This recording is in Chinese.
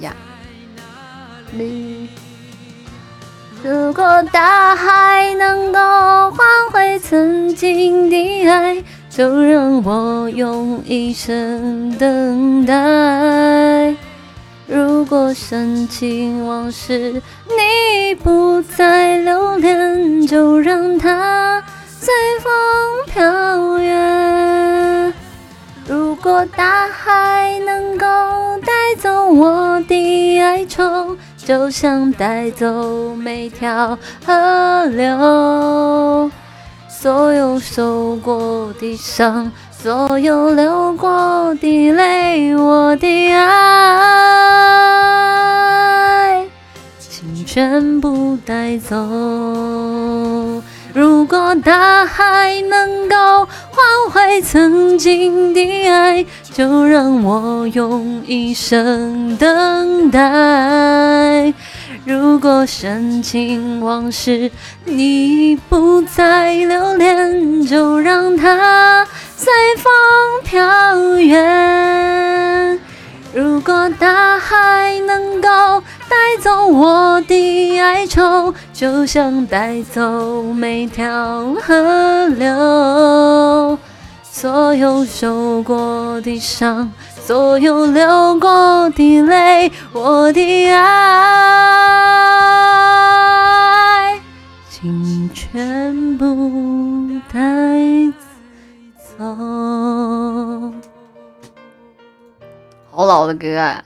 呀。你如果大海能够换回曾经的爱，就让我用一生等待。如果深情往事你不再留恋，就让它随风飘远。如果大海能够冲，就像带走每条河流。所有受过的伤，所有流过的泪，我的爱，请全部带走。如果大海能够换回曾经的爱，就让我用一生等待。如果深情往事你不再留恋，就让它随风飘远。哀愁，就像带走每条河流。所有受过的伤，所有流过的泪，我的爱，请全部带走。好老的歌啊！